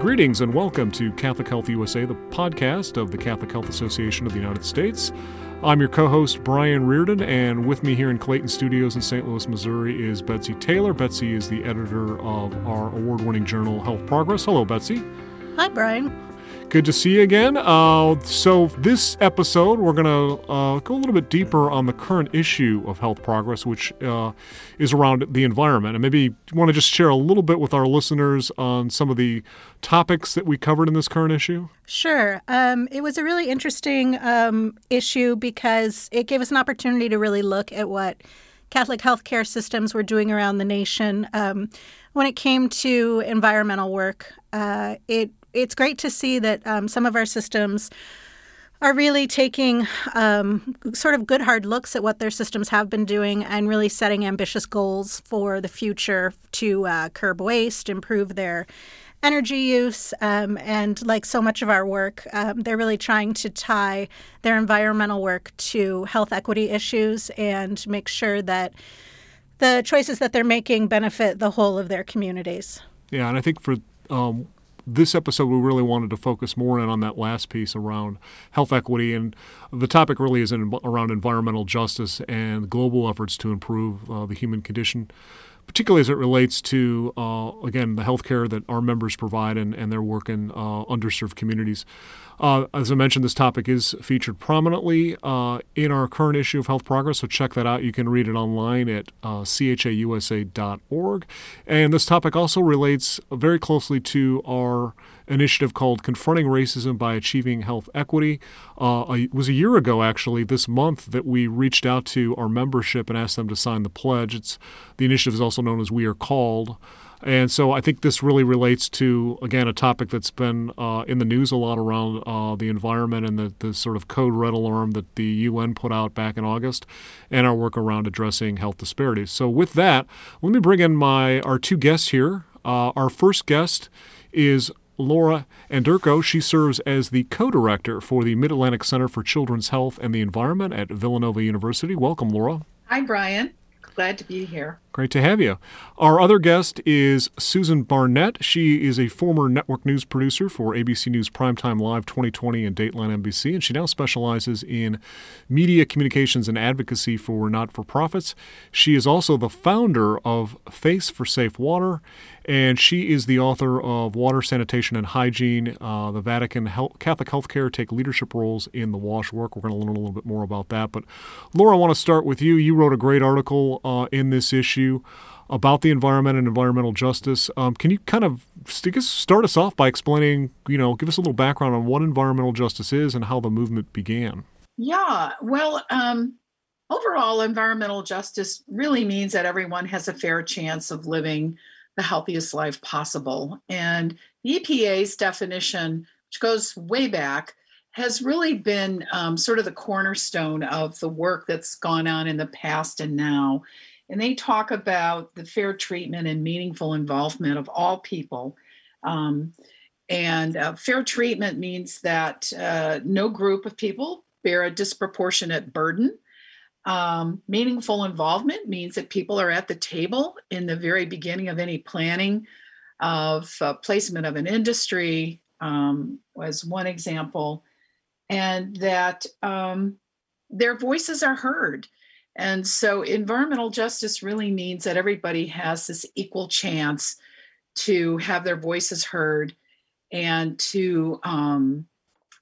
Greetings and welcome to Catholic Health USA, the podcast of the Catholic Health Association of the United States. I'm your co host, Brian Reardon, and with me here in Clayton Studios in St. Louis, Missouri is Betsy Taylor. Betsy is the editor of our award winning journal, Health Progress. Hello, Betsy. Hi, Brian. Good to see you again. Uh, so, this episode, we're going to uh, go a little bit deeper on the current issue of Health Progress, which uh, is around the environment. And maybe you want to just share a little bit with our listeners on some of the topics that we covered in this current issue? Sure. Um, it was a really interesting um, issue because it gave us an opportunity to really look at what Catholic healthcare systems were doing around the nation. Um, when it came to environmental work, uh, it it's great to see that um, some of our systems are really taking um, sort of good hard looks at what their systems have been doing and really setting ambitious goals for the future to uh, curb waste, improve their energy use, um, and like so much of our work, um, they're really trying to tie their environmental work to health equity issues and make sure that the choices that they're making benefit the whole of their communities. Yeah, and I think for um, this episode, we really wanted to focus more in on that last piece around health equity. And the topic really is in, around environmental justice and global efforts to improve uh, the human condition particularly as it relates to, uh, again, the healthcare that our members provide and, and their work in uh, underserved communities. Uh, as I mentioned, this topic is featured prominently uh, in our current issue of Health Progress, so check that out. You can read it online at uh, chausa.org. And this topic also relates very closely to our initiative called Confronting Racism by Achieving Health Equity. Uh, it was a year ago, actually, this month, that we reached out to our membership and asked them to sign the pledge. It's the initiative is also known as We Are Called. And so I think this really relates to, again, a topic that's been uh, in the news a lot around uh, the environment and the, the sort of code red alarm that the UN put out back in August and our work around addressing health disparities. So with that, let me bring in my our two guests here. Uh, our first guest is Laura Anderko. She serves as the co director for the Mid Atlantic Center for Children's Health and the Environment at Villanova University. Welcome, Laura. Hi, Brian. Glad to be here. Great to have you. Our other guest is Susan Barnett. She is a former network news producer for ABC News Primetime Live 2020 and Dateline NBC, and she now specializes in media communications and advocacy for not for profits. She is also the founder of Faiths for Safe Water, and she is the author of Water, Sanitation, and Hygiene. Uh, the Vatican Health, Catholic Healthcare take leadership roles in the WASH work. We're going to learn a little bit more about that. But Laura, I want to start with you. You wrote a great article uh, in this issue about the environment and environmental justice. Um, can you kind of start us off by explaining, you know, give us a little background on what environmental justice is and how the movement began? Yeah, well, um, overall, environmental justice really means that everyone has a fair chance of living the healthiest life possible. And the EPA's definition, which goes way back, has really been um, sort of the cornerstone of the work that's gone on in the past and now. And they talk about the fair treatment and meaningful involvement of all people. Um, and uh, fair treatment means that uh, no group of people bear a disproportionate burden um, meaningful involvement means that people are at the table in the very beginning of any planning of uh, placement of an industry, um, was one example, and that um, their voices are heard. And so, environmental justice really means that everybody has this equal chance to have their voices heard and to um,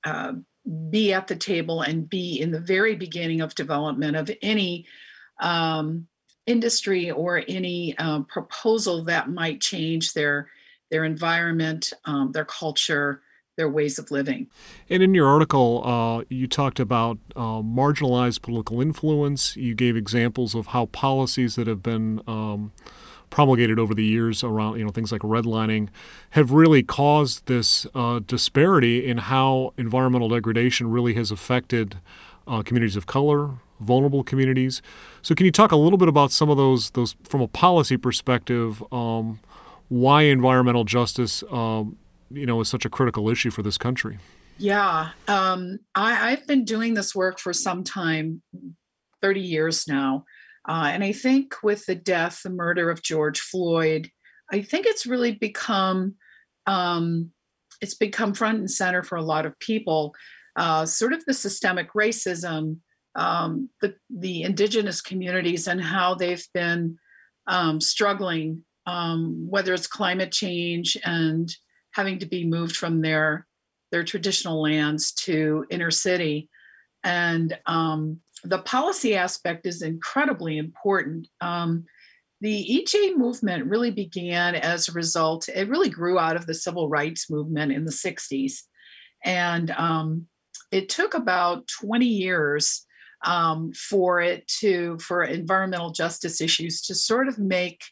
uh, be at the table and be in the very beginning of development of any um, industry or any um, proposal that might change their their environment, um, their culture, their ways of living. And in your article, uh, you talked about uh, marginalized political influence. You gave examples of how policies that have been um, promulgated over the years around you know things like redlining have really caused this uh, disparity in how environmental degradation really has affected uh, communities of color, vulnerable communities. So can you talk a little bit about some of those those from a policy perspective? Um, why environmental justice, um, you know, is such a critical issue for this country? Yeah, um, I, I've been doing this work for some time, thirty years now. Uh, and I think with the death, the murder of George Floyd, I think it's really become um, it's become front and center for a lot of people. Uh, sort of the systemic racism, um, the the indigenous communities, and how they've been um, struggling, um, whether it's climate change and having to be moved from their their traditional lands to inner city, and um, the policy aspect is incredibly important. Um, the EJ movement really began as a result, it really grew out of the civil rights movement in the 60s. And um, it took about 20 years um, for it to, for environmental justice issues to sort of make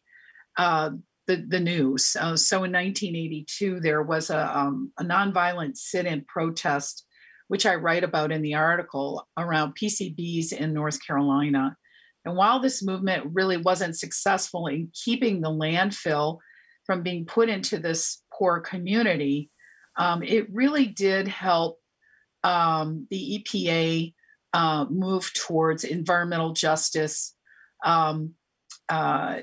uh, the, the news. Uh, so in 1982, there was a, um, a nonviolent sit in protest, which I write about in the article around PCBs in North Carolina. And while this movement really wasn't successful in keeping the landfill from being put into this poor community, um, it really did help um, the EPA uh, move towards environmental justice um, uh,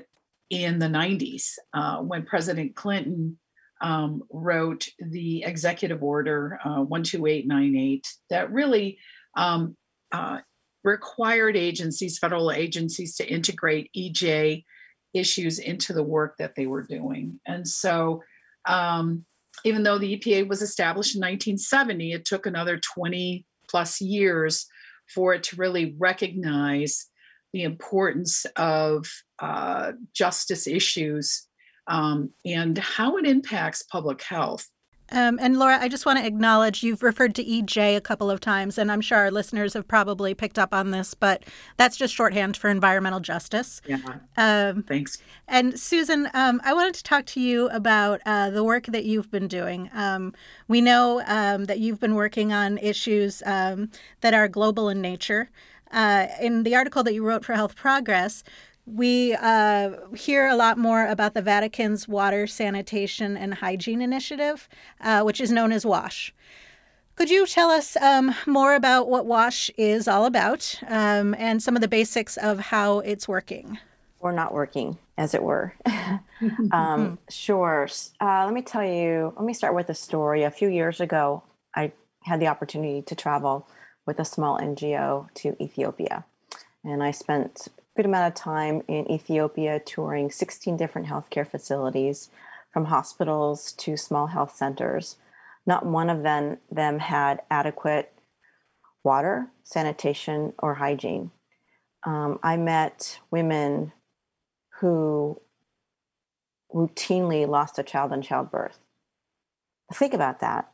in the 90s uh, when President Clinton um, wrote the executive order uh, 12898 that really um, uh, required agencies, federal agencies, to integrate EJ issues into the work that they were doing. And so, um, even though the EPA was established in 1970, it took another 20 plus years for it to really recognize the importance of uh, justice issues um, and how it impacts public health. Um, and Laura, I just want to acknowledge you've referred to EJ a couple of times, and I'm sure our listeners have probably picked up on this, but that's just shorthand for environmental justice. Yeah. Um, Thanks. And Susan, um, I wanted to talk to you about uh, the work that you've been doing. Um, we know um, that you've been working on issues um, that are global in nature. Uh, in the article that you wrote for Health Progress, we uh, hear a lot more about the Vatican's Water, Sanitation, and Hygiene Initiative, uh, which is known as WASH. Could you tell us um, more about what WASH is all about um, and some of the basics of how it's working? Or not working, as it were. um, sure. Uh, let me tell you, let me start with a story. A few years ago, I had the opportunity to travel with a small NGO to Ethiopia. And I spent a good amount of time in Ethiopia touring 16 different healthcare facilities from hospitals to small health centers. Not one of them, them had adequate water, sanitation, or hygiene. Um, I met women who routinely lost a child in childbirth. Think about that.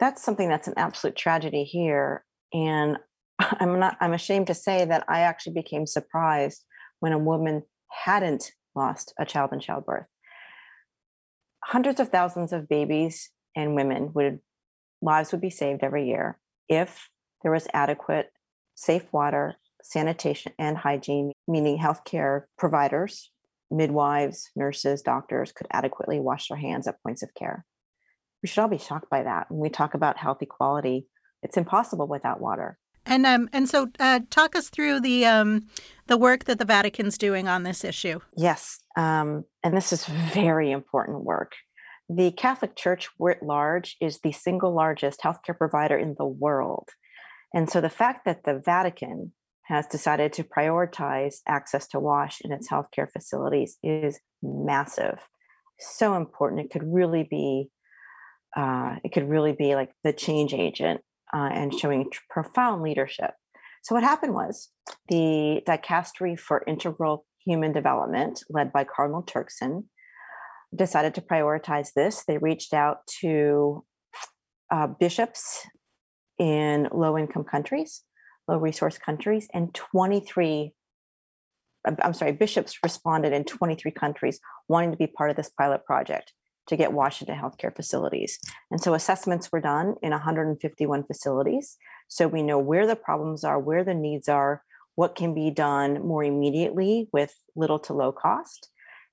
That's something that's an absolute tragedy here. And I'm not I'm ashamed to say that I actually became surprised when a woman hadn't lost a child in childbirth. Hundreds of thousands of babies and women would lives would be saved every year if there was adequate safe water, sanitation and hygiene, meaning healthcare providers, midwives, nurses, doctors could adequately wash their hands at points of care. We should all be shocked by that. When we talk about health equality, it's impossible without water. And um, and so, uh, talk us through the um, the work that the Vatican's doing on this issue. Yes, um, and this is very important work. The Catholic Church, writ large, is the single largest healthcare provider in the world, and so the fact that the Vatican has decided to prioritize access to wash in its healthcare facilities is massive, so important. It could really be, uh, it could really be like the change agent uh, and showing profound leadership. So, what happened was the Dicastery for Integral Human Development, led by Cardinal Turkson, decided to prioritize this. They reached out to uh, bishops in low income countries, low resource countries, and 23 I'm sorry, bishops responded in 23 countries wanting to be part of this pilot project to get WASH in healthcare facilities. And so assessments were done in 151 facilities. So we know where the problems are, where the needs are, what can be done more immediately with little to low cost,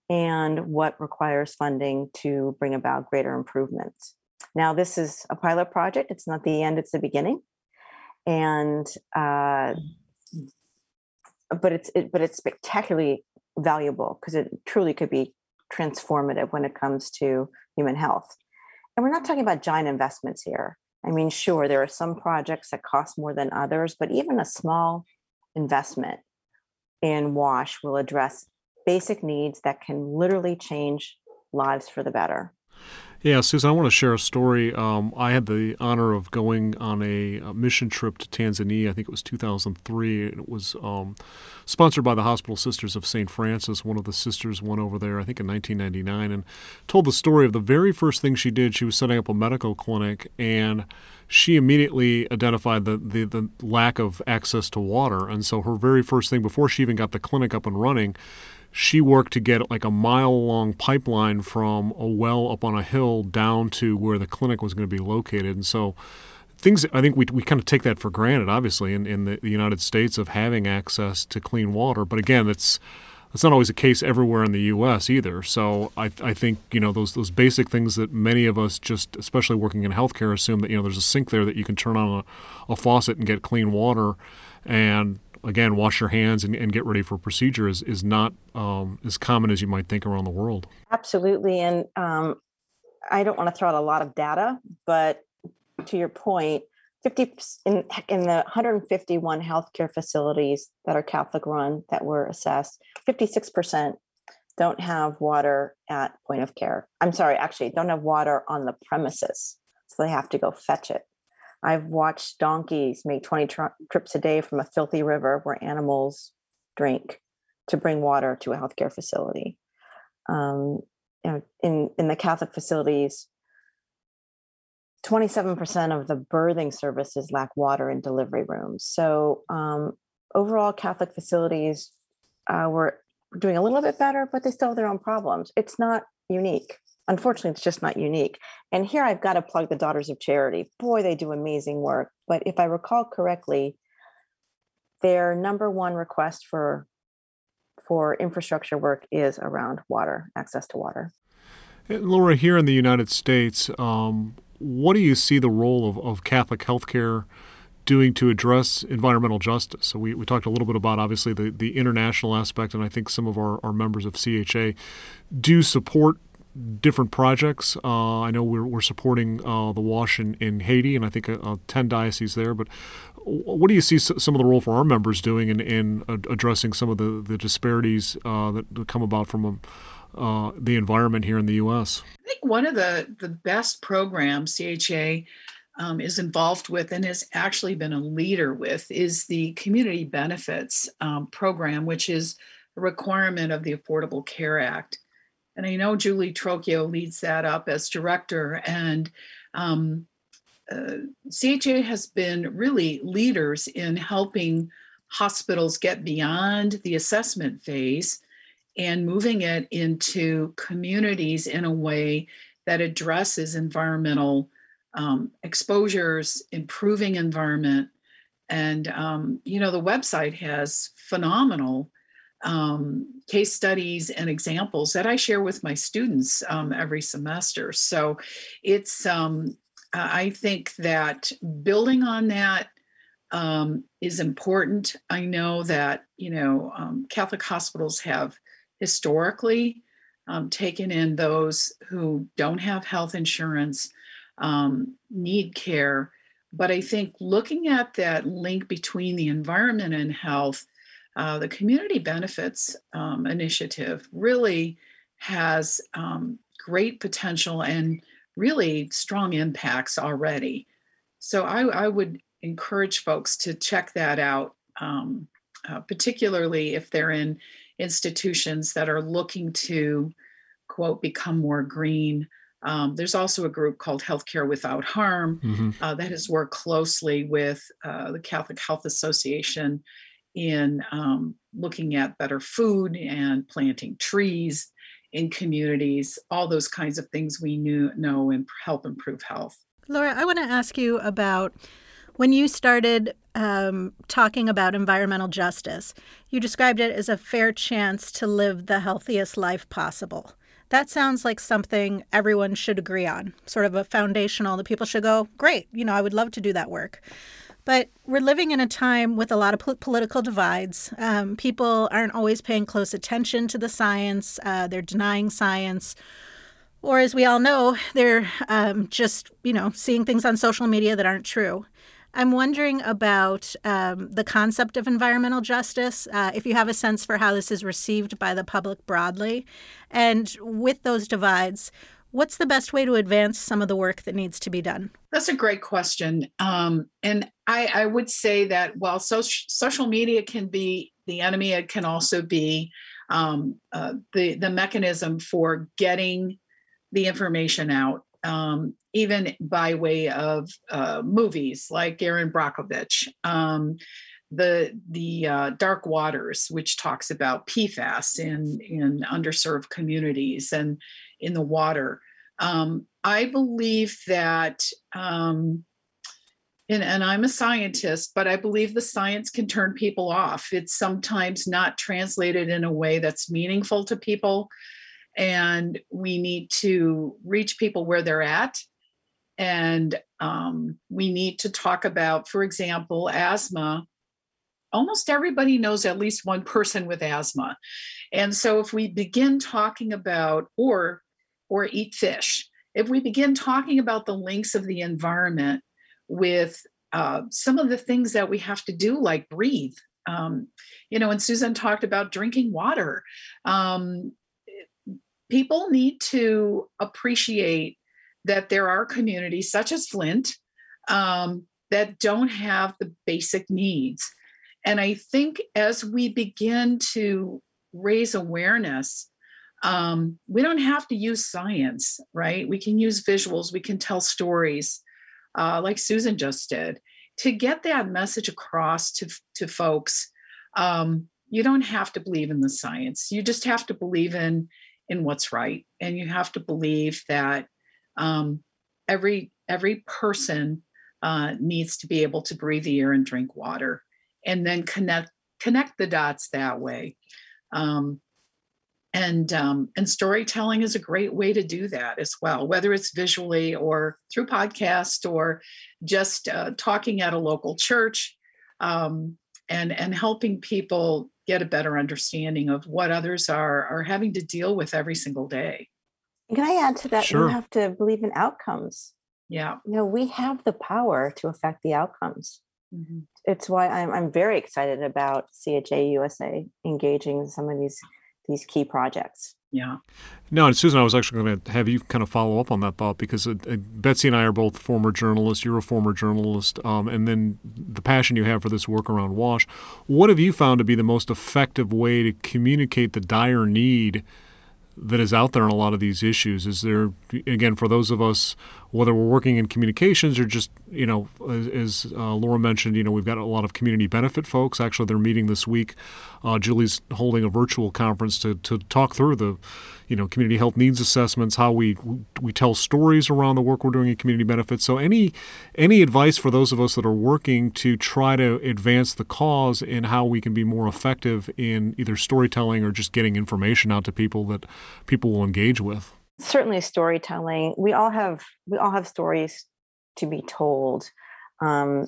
and what requires funding to bring about greater improvements. Now, this is a pilot project. It's not the end, it's the beginning. And uh, but it's it, but it's spectacularly valuable because it truly could be transformative when it comes to human health. and we're not talking about giant investments here. I mean, sure, there are some projects that cost more than others, but even a small investment in WASH will address basic needs that can literally change lives for the better. Yeah, Susan, I want to share a story. Um, I had the honor of going on a, a, mission trip to Tanzania. I think it was 2003. and It was um, sponsored by the Hospital Sisters of St. Francis. One of the sisters went over there, I think, in 1999, and told the story of the very first thing she did. She was setting up a medical clinic, and she immediately identified the, the, the lack of access to water. And so her very first thing, before she even got the clinic up and running, she worked to get like a mile long pipeline from a well up on a hill down to where the clinic was going to be located. And so things I think we, we kind of take that for granted, obviously, in, in the, United States of having access to clean water. But again, it's that's not always the case everywhere in the U.S. either. So I, I think you know those those basic things that many of us just, especially working in healthcare, assume that you know there's a sink there that you can turn on a, a faucet and get clean water, and again, wash your hands and, and get ready for procedure is, is not um, as common as you might think around the world. Absolutely. And um, I don't want to throw out a lot of data, but to your point, 50 in, in the 151 healthcare facilities that are Catholic run that were assessed, 56% don't have water at point of care. I'm sorry, actually, don't have water on the premises. So they have to go fetch it. I've watched donkeys make 20 tri- trips a day from a filthy river where animals drink to bring water to a healthcare facility. Um, you know, in, in the Catholic facilities, 27% of the birthing services lack water in delivery rooms. So, um, overall, Catholic facilities uh, were doing a little bit better, but they still have their own problems. It's not unique unfortunately it's just not unique. And here i've got to plug the daughters of charity. Boy they do amazing work. But if i recall correctly their number one request for for infrastructure work is around water access to water. And laura here in the united states um, what do you see the role of, of catholic healthcare doing to address environmental justice. So we, we talked a little bit about obviously the, the international aspect, and I think some of our, our members of CHA do support different projects. Uh, I know we're, we're supporting uh, the WASH in, in Haiti, and I think uh, uh 10 dioceses there. But what do you see some of the role for our members doing in, in addressing some of the, the disparities uh, that come about from uh, the environment here in the U.S.? I think one of the, the best programs CHA um, is involved with and has actually been a leader with is the Community Benefits um, Program, which is a requirement of the Affordable Care Act and I know Julie Trocchio leads that up as director. And um, uh, CHA has been really leaders in helping hospitals get beyond the assessment phase and moving it into communities in a way that addresses environmental um, exposures, improving environment. And, um, you know, the website has phenomenal um, case studies and examples that I share with my students um, every semester. So it's, um, I think that building on that um, is important. I know that, you know, um, Catholic hospitals have historically um, taken in those who don't have health insurance, need care. But I think looking at that link between the environment and health uh, the Community Benefits um, Initiative really has um, great potential and really strong impacts already. So I, I would encourage folks to check that out, um, uh, particularly if they're in institutions that are looking to, quote, become more green. Um, there's also a group called Healthcare Without Harm mm-hmm. uh, that has worked closely with uh, the Catholic Health Association in um, looking at better food and planting trees in communities, all those kinds of things we knew, know and help improve health. Laura, I want to ask you about when you started um, talking about environmental justice, you described it as a fair chance to live the healthiest life possible. That sounds like something everyone should agree on, sort of a foundational that people should go, great, you know, I would love to do that work. But we're living in a time with a lot of po- political divides. Um, people aren't always paying close attention to the science, uh, they're denying science. Or, as we all know, they're um, just, you know, seeing things on social media that aren't true. I'm wondering about um, the concept of environmental justice, uh, if you have a sense for how this is received by the public broadly. And with those divides, what's the best way to advance some of the work that needs to be done? That's a great question. Um, and I, I, would say that while so- social media can be the enemy, it can also be um, uh, the, the mechanism for getting the information out um, even by way of uh, movies like Erin Brockovich, um, the the uh, Dark Waters, which talks about PFAS in in underserved communities and in the water. Um, I believe that. Um, and, and, I'm a scientist, but I believe the science can turn people off. It's sometimes not translated in a way that's meaningful to people and we need to reach people where they're at and um, we need to talk about for example asthma almost everybody knows at least one person with asthma and so if we begin talking about or or eat fish if we begin talking about the links of the environment with uh, some of the things that we have to do like breathe um, you know and susan talked about drinking water um, people need to appreciate that there are communities such as Flint um, that don't have the basic needs. And I think as we begin to raise awareness, um, we don't have to use science, right? We can use visuals, we can tell stories, uh, like Susan just did, to get that message across to, to folks. Um, you don't have to believe in the science. You just have to believe in in what's right and you have to believe that um, every every person uh, needs to be able to breathe the air and drink water and then connect connect the dots that way um, and um, and storytelling is a great way to do that as well whether it's visually or through podcast or just uh, talking at a local church um, and and helping people get a better understanding of what others are are having to deal with every single day. Can I add to that? Sure. You have to believe in outcomes. Yeah. You know, we have the power to affect the outcomes. Mm-hmm. It's why I'm I'm very excited about CHA USA engaging some of these these key projects. Yeah. No, and Susan, I was actually going to have you kind of follow up on that thought because uh, uh, Betsy and I are both former journalists. You're a former journalist, um, and then the passion you have for this work around WASH. What have you found to be the most effective way to communicate the dire need that is out there on a lot of these issues? Is there, again, for those of us, whether we're working in communications or just, you know, as, as uh, Laura mentioned, you know, we've got a lot of community benefit folks. Actually, they're meeting this week. Uh, Julie's holding a virtual conference to, to talk through the, you know, community health needs assessments, how we we tell stories around the work we're doing in community benefits. So, any any advice for those of us that are working to try to advance the cause and how we can be more effective in either storytelling or just getting information out to people that people will engage with? Certainly, storytelling. We all have we all have stories to be told. Um,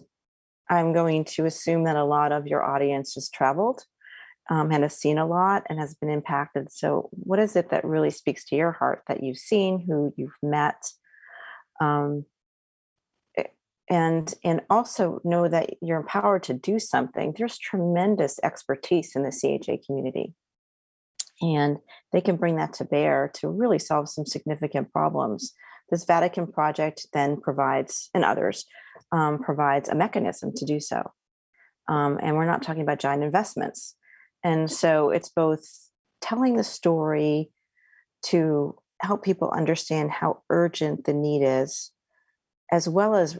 I'm going to assume that a lot of your audience has traveled um, and has seen a lot and has been impacted. So, what is it that really speaks to your heart that you've seen, who you've met, um, and and also know that you're empowered to do something. There's tremendous expertise in the CHA community, and they can bring that to bear to really solve some significant problems. This Vatican project then provides, and others um, provides a mechanism to do so. Um, and we're not talking about giant investments and so it's both telling the story to help people understand how urgent the need is, as well as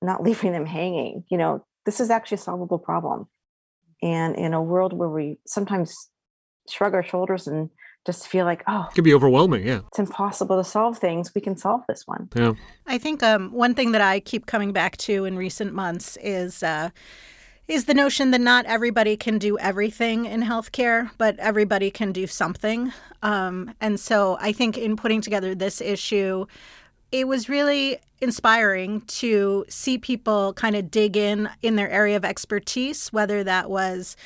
not leaving them hanging. You know, this is actually a solvable problem. And in a world where we sometimes shrug our shoulders and just feel like, oh, it can be overwhelming. Yeah. It's impossible to solve things. We can solve this one. Yeah. I think um, one thing that I keep coming back to in recent months is, uh, is the notion that not everybody can do everything in healthcare, but everybody can do something. Um, and so I think in putting together this issue, it was really inspiring to see people kind of dig in in their area of expertise, whether that was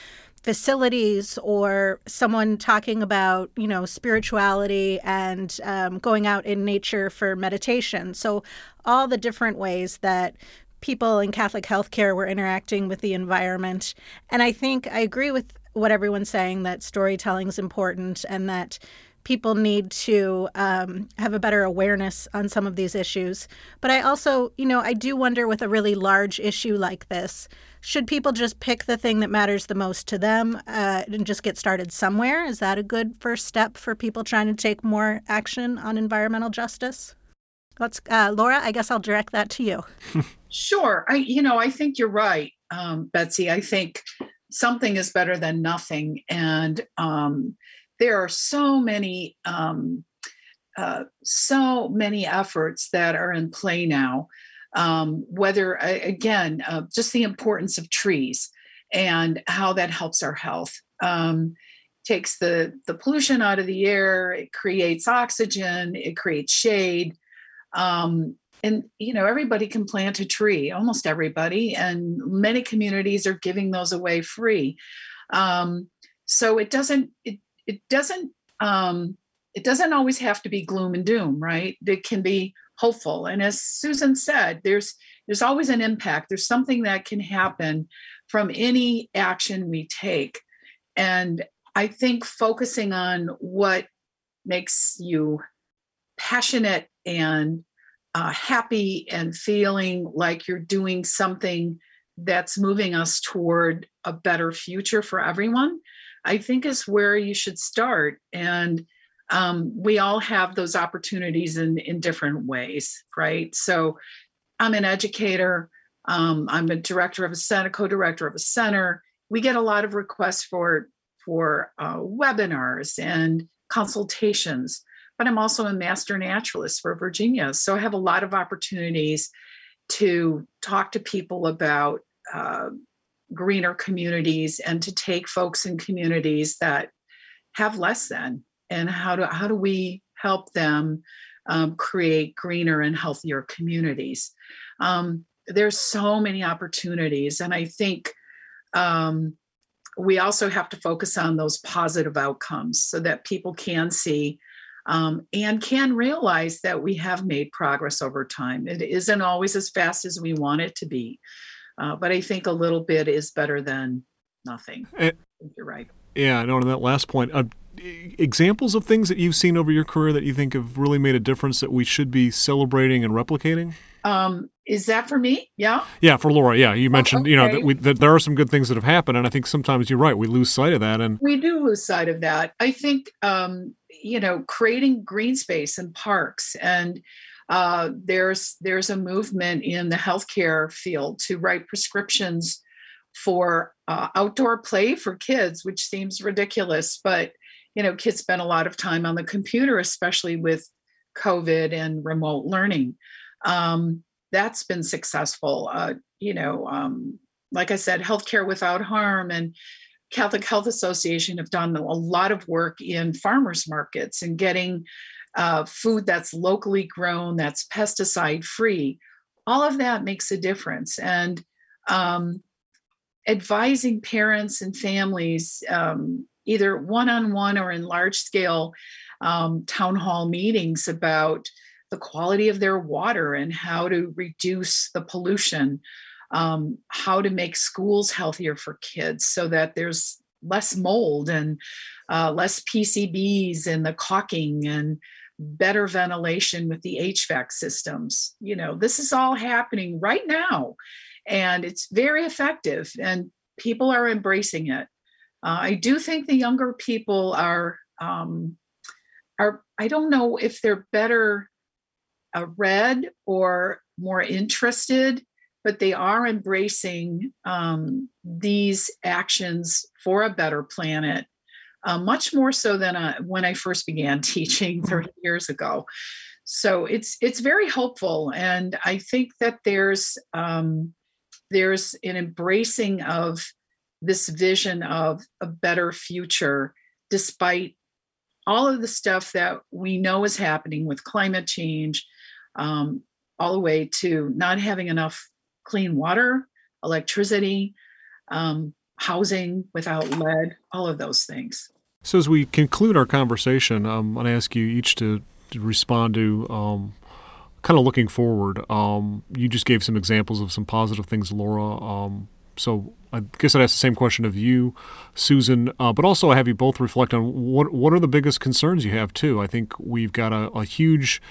facilities or someone talking about you know spirituality and um, going out in nature for meditation so all the different ways that people in catholic healthcare were interacting with the environment and i think i agree with what everyone's saying that storytelling is important and that people need to um, have a better awareness on some of these issues. But I also, you know, I do wonder with a really large issue like this, should people just pick the thing that matters the most to them uh, and just get started somewhere? Is that a good first step for people trying to take more action on environmental justice? Let's, uh, Laura. I guess I'll direct that to you. sure. I, you know, I think you're right, um, Betsy. I think something is better than nothing, and um, there are so many um, uh, so many efforts that are in play now um, whether again uh, just the importance of trees and how that helps our health um, takes the the pollution out of the air it creates oxygen it creates shade um, and you know everybody can plant a tree almost everybody and many communities are giving those away free um, so it doesn't it, it doesn't um, it doesn't always have to be gloom and doom, right? It can be hopeful. And as Susan said, there's there's always an impact. There's something that can happen from any action we take. And I think focusing on what makes you passionate and uh, happy and feeling like you're doing something that's moving us toward a better future for everyone I think is where you should start. And um, we all have those opportunities in, in different ways, right? So I'm an educator. Um, I'm a director of a center, co-director of a center. We get a lot of requests for for uh, webinars and consultations, but I'm also a master naturalist for Virginia, so I have a lot of opportunities to talk to people about uh, greener communities and to take folks in communities that have less than and how do how do we help them um, create greener and healthier communities um, there's so many opportunities and i think um, we also have to focus on those positive outcomes so that people can see um, and can realize that we have made progress over time. It isn't always as fast as we want it to be, uh, but I think a little bit is better than nothing. And, eh, you're right. Yeah, I know. On that last point, uh, examples of things that you've seen over your career that you think have really made a difference that we should be celebrating and replicating. Um, is that for me? Yeah. Yeah, for Laura. Yeah, you oh, mentioned oh, okay. you know that, we, that there are some good things that have happened, and I think sometimes you're right. We lose sight of that, and we do lose sight of that. I think um, you know creating green space and parks and uh, there's there's a movement in the healthcare field to write prescriptions for uh, outdoor play for kids, which seems ridiculous, but you know, kids spend a lot of time on the computer, especially with COVID and remote learning. Um, that's been successful. Uh, you know, um, like I said, healthcare without harm and Catholic Health Association have done a lot of work in farmers markets and getting uh, food that's locally grown, that's pesticide free. All of that makes a difference. And um, advising parents and families, um, either one on one or in large scale um, town hall meetings about the quality of their water and how to reduce the pollution, um, how to make schools healthier for kids so that there's less mold and uh, less PCBs and the caulking and better ventilation with the HVAC systems. You know, this is all happening right now and it's very effective and people are embracing it. Uh, I do think the younger people are um, are I don't know if they're better uh, read or more interested, but they are embracing um, these actions for a better planet uh, much more so than uh, when I first began teaching mm-hmm. 30 years ago. So it's it's very hopeful, and I think that there's um, there's an embracing of this vision of a better future, despite all of the stuff that we know is happening with climate change, um, all the way to not having enough clean water, electricity, um, housing without lead, all of those things. So, as we conclude our conversation, I'm going to ask you each to, to respond to um, kind of looking forward. Um, you just gave some examples of some positive things, Laura. So, I guess I'd ask the same question of you, Susan, uh, but also I have you both reflect on what what are the biggest concerns you have too. I think we've got a, a huge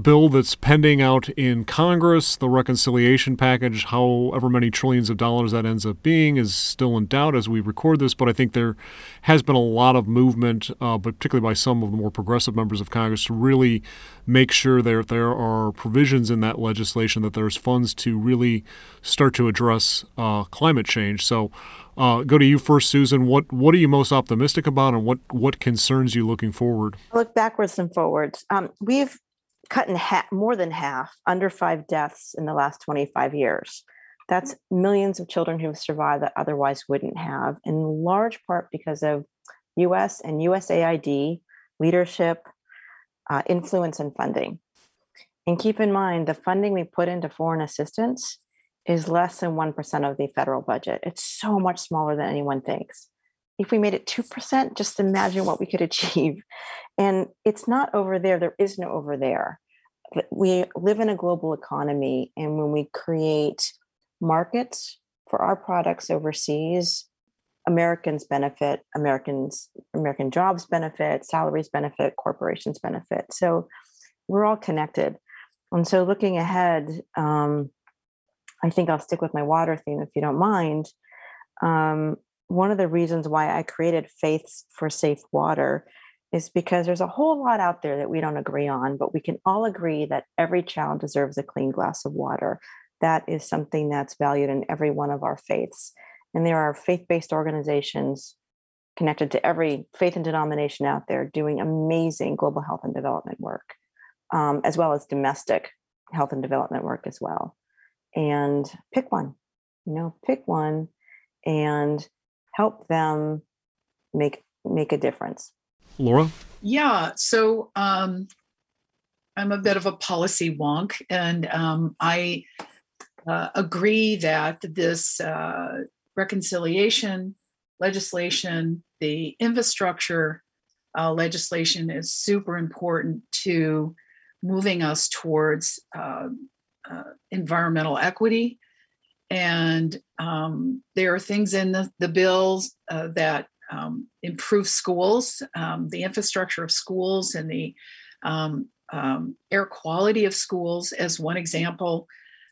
bill that's pending out in Congress, the reconciliation package, however many trillions of dollars that ends up being, is still in doubt as we record this. But I think there has been a lot of movement, uh, particularly by some of the more progressive members of Congress, to really make sure that there are provisions in that legislation that there's funds to really start to address uh, climate change. So. Uh, go to you first, Susan. What what are you most optimistic about, and what what concerns you looking forward? I look backwards and forwards. Um, we've cut in half, more than half, under five deaths in the last 25 years. That's millions of children who have survived that otherwise wouldn't have, in large part because of US and USAID leadership, uh, influence, and funding. And keep in mind, the funding we put into foreign assistance is less than 1% of the federal budget. It's so much smaller than anyone thinks. If we made it 2%, just imagine what we could achieve. And it's not over there, there is no over there. We live in a global economy, and when we create markets for our products overseas, Americans benefit, Americans, American jobs benefit, salaries benefit, corporations benefit. So we're all connected. And so looking ahead, um, I think I'll stick with my water theme if you don't mind. Um, one of the reasons why I created Faiths for Safe Water is because there's a whole lot out there that we don't agree on, but we can all agree that every child deserves a clean glass of water. That is something that's valued in every one of our faiths. And there are faith based organizations connected to every faith and denomination out there doing amazing global health and development work, um, as well as domestic health and development work as well. And pick one, you know, pick one and help them make make a difference. Laura? Yeah. So um, I'm a bit of a policy wonk, and um, I uh, agree that this uh, reconciliation legislation, the infrastructure uh, legislation is super important to moving us towards uh, uh, environmental equity and um, there are things in the, the bills uh, that um, improve schools, um, the infrastructure of schools, and the um, um, air quality of schools, as one example.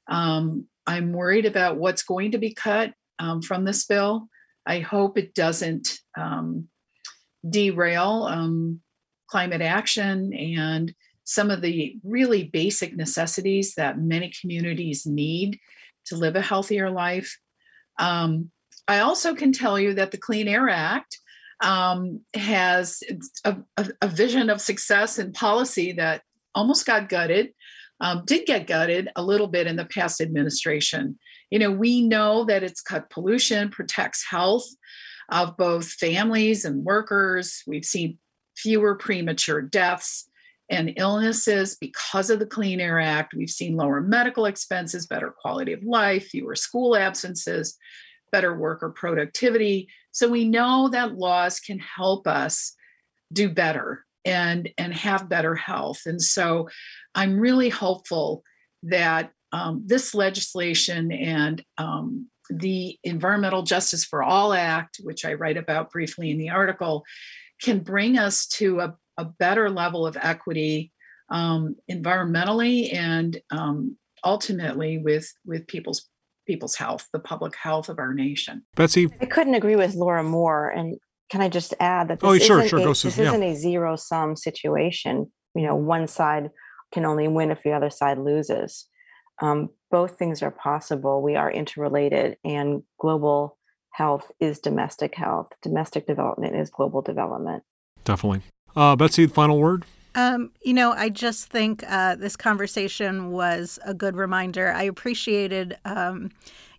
I'm worried about what's going to be cut from this bill. I hope it doesn't derail climate action and some of the really basic necessities that many communities need to live a healthier life. Um, I also can tell you that the Clean Air Act um, has a, a, a, vision of success and policy that almost got gutted, um, did get gutted a little bit in the past administration. You know, we know that it's cut pollution, protects health of both families and workers. We've seen fewer premature deaths and illnesses because of the Clean Air Act. We've seen lower medical expenses, better quality of life, fewer school absences, better worker productivity. So we know that laws can help us do better and and have better health. And so I'm really hopeful that um, this legislation and um, the Environmental Justice for All Act, which I write about briefly in the article, can bring us to a, a better level of equity um, environmentally and um, ultimately with with people's people's health, the public health of our nation. Betsy, I couldn't agree with Laura more. And can I just add that this, oh, sure, isn't, sure, a, go, this Susan, isn't yeah. a zero sum situation. You know, one side can only win if the other side loses. Um, both things are possible. We are interrelated, and global health is domestic health. Domestic development is global development. Definitely. Uh, Betsy, final word? Um, you know, I just think uh, this conversation was a good reminder. I appreciated um,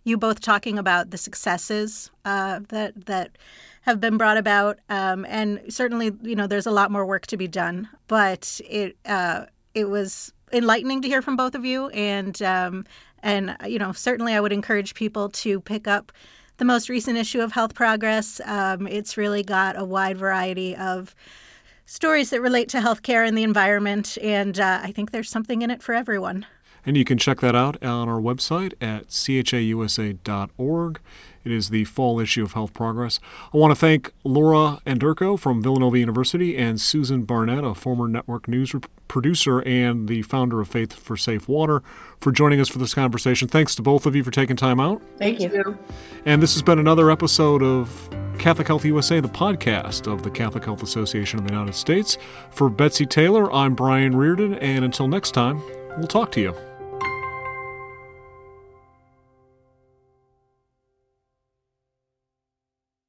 you both talking about the successes uh, that that have been brought about, um, and certainly, you know, there's a lot more work to be done. But it uh, it was enlightening to hear from both of you, and um, and you know, certainly, I would encourage people to pick up the most recent issue of Health Progress. Um, it's really got a wide variety of stories that relate to healthcare and the environment, and uh, I think there's something in it for everyone. And you can check that out on our website at chausa.org. It is the fall issue of Health Progress. I want to thank Laura Anderko from Villanova University and Susan Barnett, a former network news producer and the founder of Faith for Safe Water, for joining us for this conversation. Thanks to both of you for taking time out. Thank you. And this has been another episode of Catholic Health USA, the podcast of the Catholic Health Association of the United States. For Betsy Taylor, I'm Brian Reardon, and until next time, we'll talk to you.